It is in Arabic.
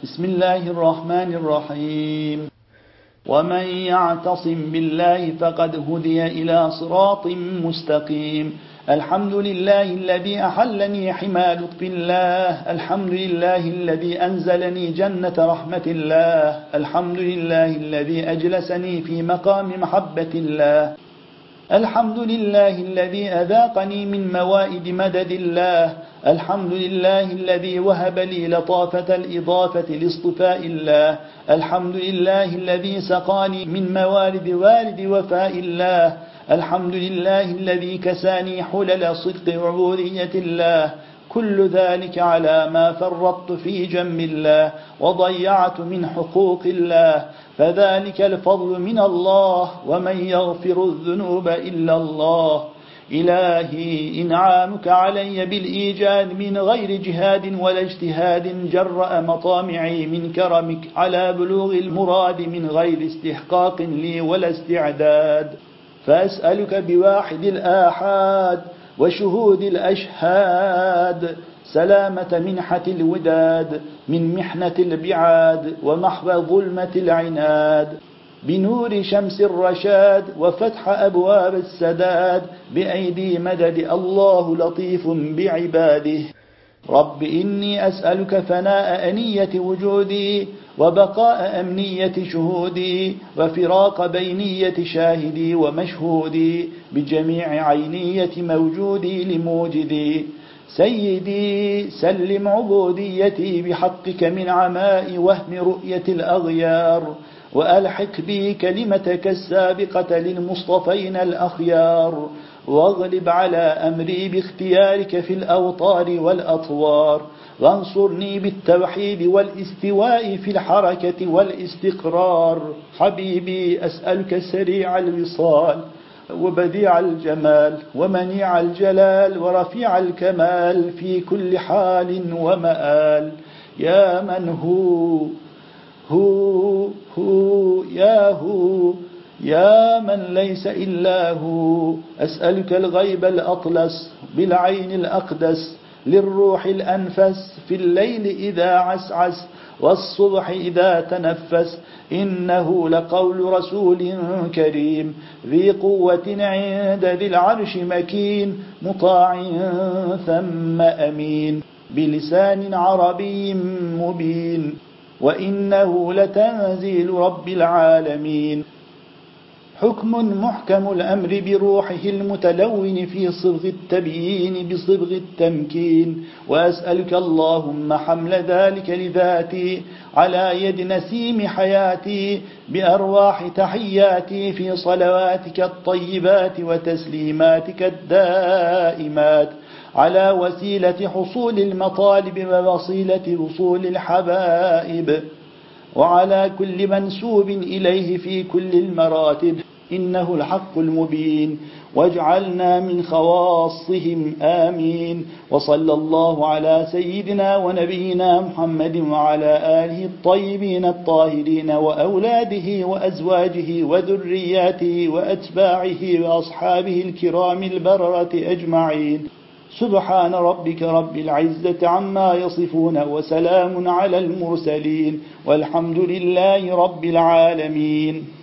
بسم الله الرحمن الرحيم. ومن يعتصم بالله فقد هدي إلى صراط مستقيم. الحمد لله الذي أحلني حمى لطف الله. الحمد لله الذي أنزلني جنة رحمة الله. الحمد لله الذي أجلسني في مقام محبة الله. الحمد لله الذي أذاقني من موائد مدد الله. الحمد لله الذي وهب لي لطافة الإضافة لاصطفاء الله. الحمد لله الذي سقاني من موارد والد وفاء الله. الحمد لله الذي كساني حلل صدق عبودية الله. كل ذلك على ما فرطت في جم الله وضيعت من حقوق الله فذلك الفضل من الله ومن يغفر الذنوب إلا الله. إلهي إنعامك علي بالإيجاد من غير جهاد ولا اجتهاد جرأ مطامعي من كرمك على بلوغ المراد من غير استحقاق لي ولا استعداد. فأسألك بواحد الآحاد وشهود الأشهاد سلامة منحة الوداد من محنة البعاد ومحو ظلمة العناد. بنور شمس الرشاد وفتح أبواب السداد بأيدي مدد الله لطيف بعباده. رب إني أسألك فناء أنية وجودي وبقاء أمنية شهودي وفراق بينية شاهدي ومشهودي بجميع عينية موجودي لموجدي. سيدي سلم عبوديتي بحقك من عماء وهم رؤية الأغيار وألحق بي كلمتك السابقة للمصطفين الأخيار. واغلب على أمري باختيارك في الأوطار والأطوار. وانصرني بالتوحيد والاستواء في الحركة والاستقرار. حبيبي أسألك سريع الوصال وبديع الجمال ومنيع الجلال ورفيع الكمال في كل حال ومآل. يا من هو يا من ليس إلا هو أسألك الغيب الأطلس بالعين الأقدس للروح الأنفس في الليل إذا عسعس والصبح إذا تنفس إنه لقول رسول كريم ذي قوة عند ذي العرش مكين مطاع ثم أمين بلسان عربي مبين وإنه لتنزيل رب العالمين. حكم محكم الأمر بروحه المتلون في صبغ التبيين بصبغ التمكين. وأسألك اللهم حمل ذلك لذاتي على يد نسيم حياتي بأرواح تحياتي في صلواتك الطيبات وتسليماتك الدائمات. على وسيلة حصول المطالب ووصيلة وصول الحبائب. وعلى كل منسوب إليه في كل المراتب. إنه الحق المبين. واجعلنا من خواصهم. آمين. وصلى الله على سيدنا ونبينا محمد وعلى آله الطيبين الطاهرين وأولاده وأزواجه وذرياته وأتباعه وأصحابه الكرام البررة أجمعين. سبحان ربك رب العزة عما يصفون وسلام على المرسلين. والحمد لله رب العالمين.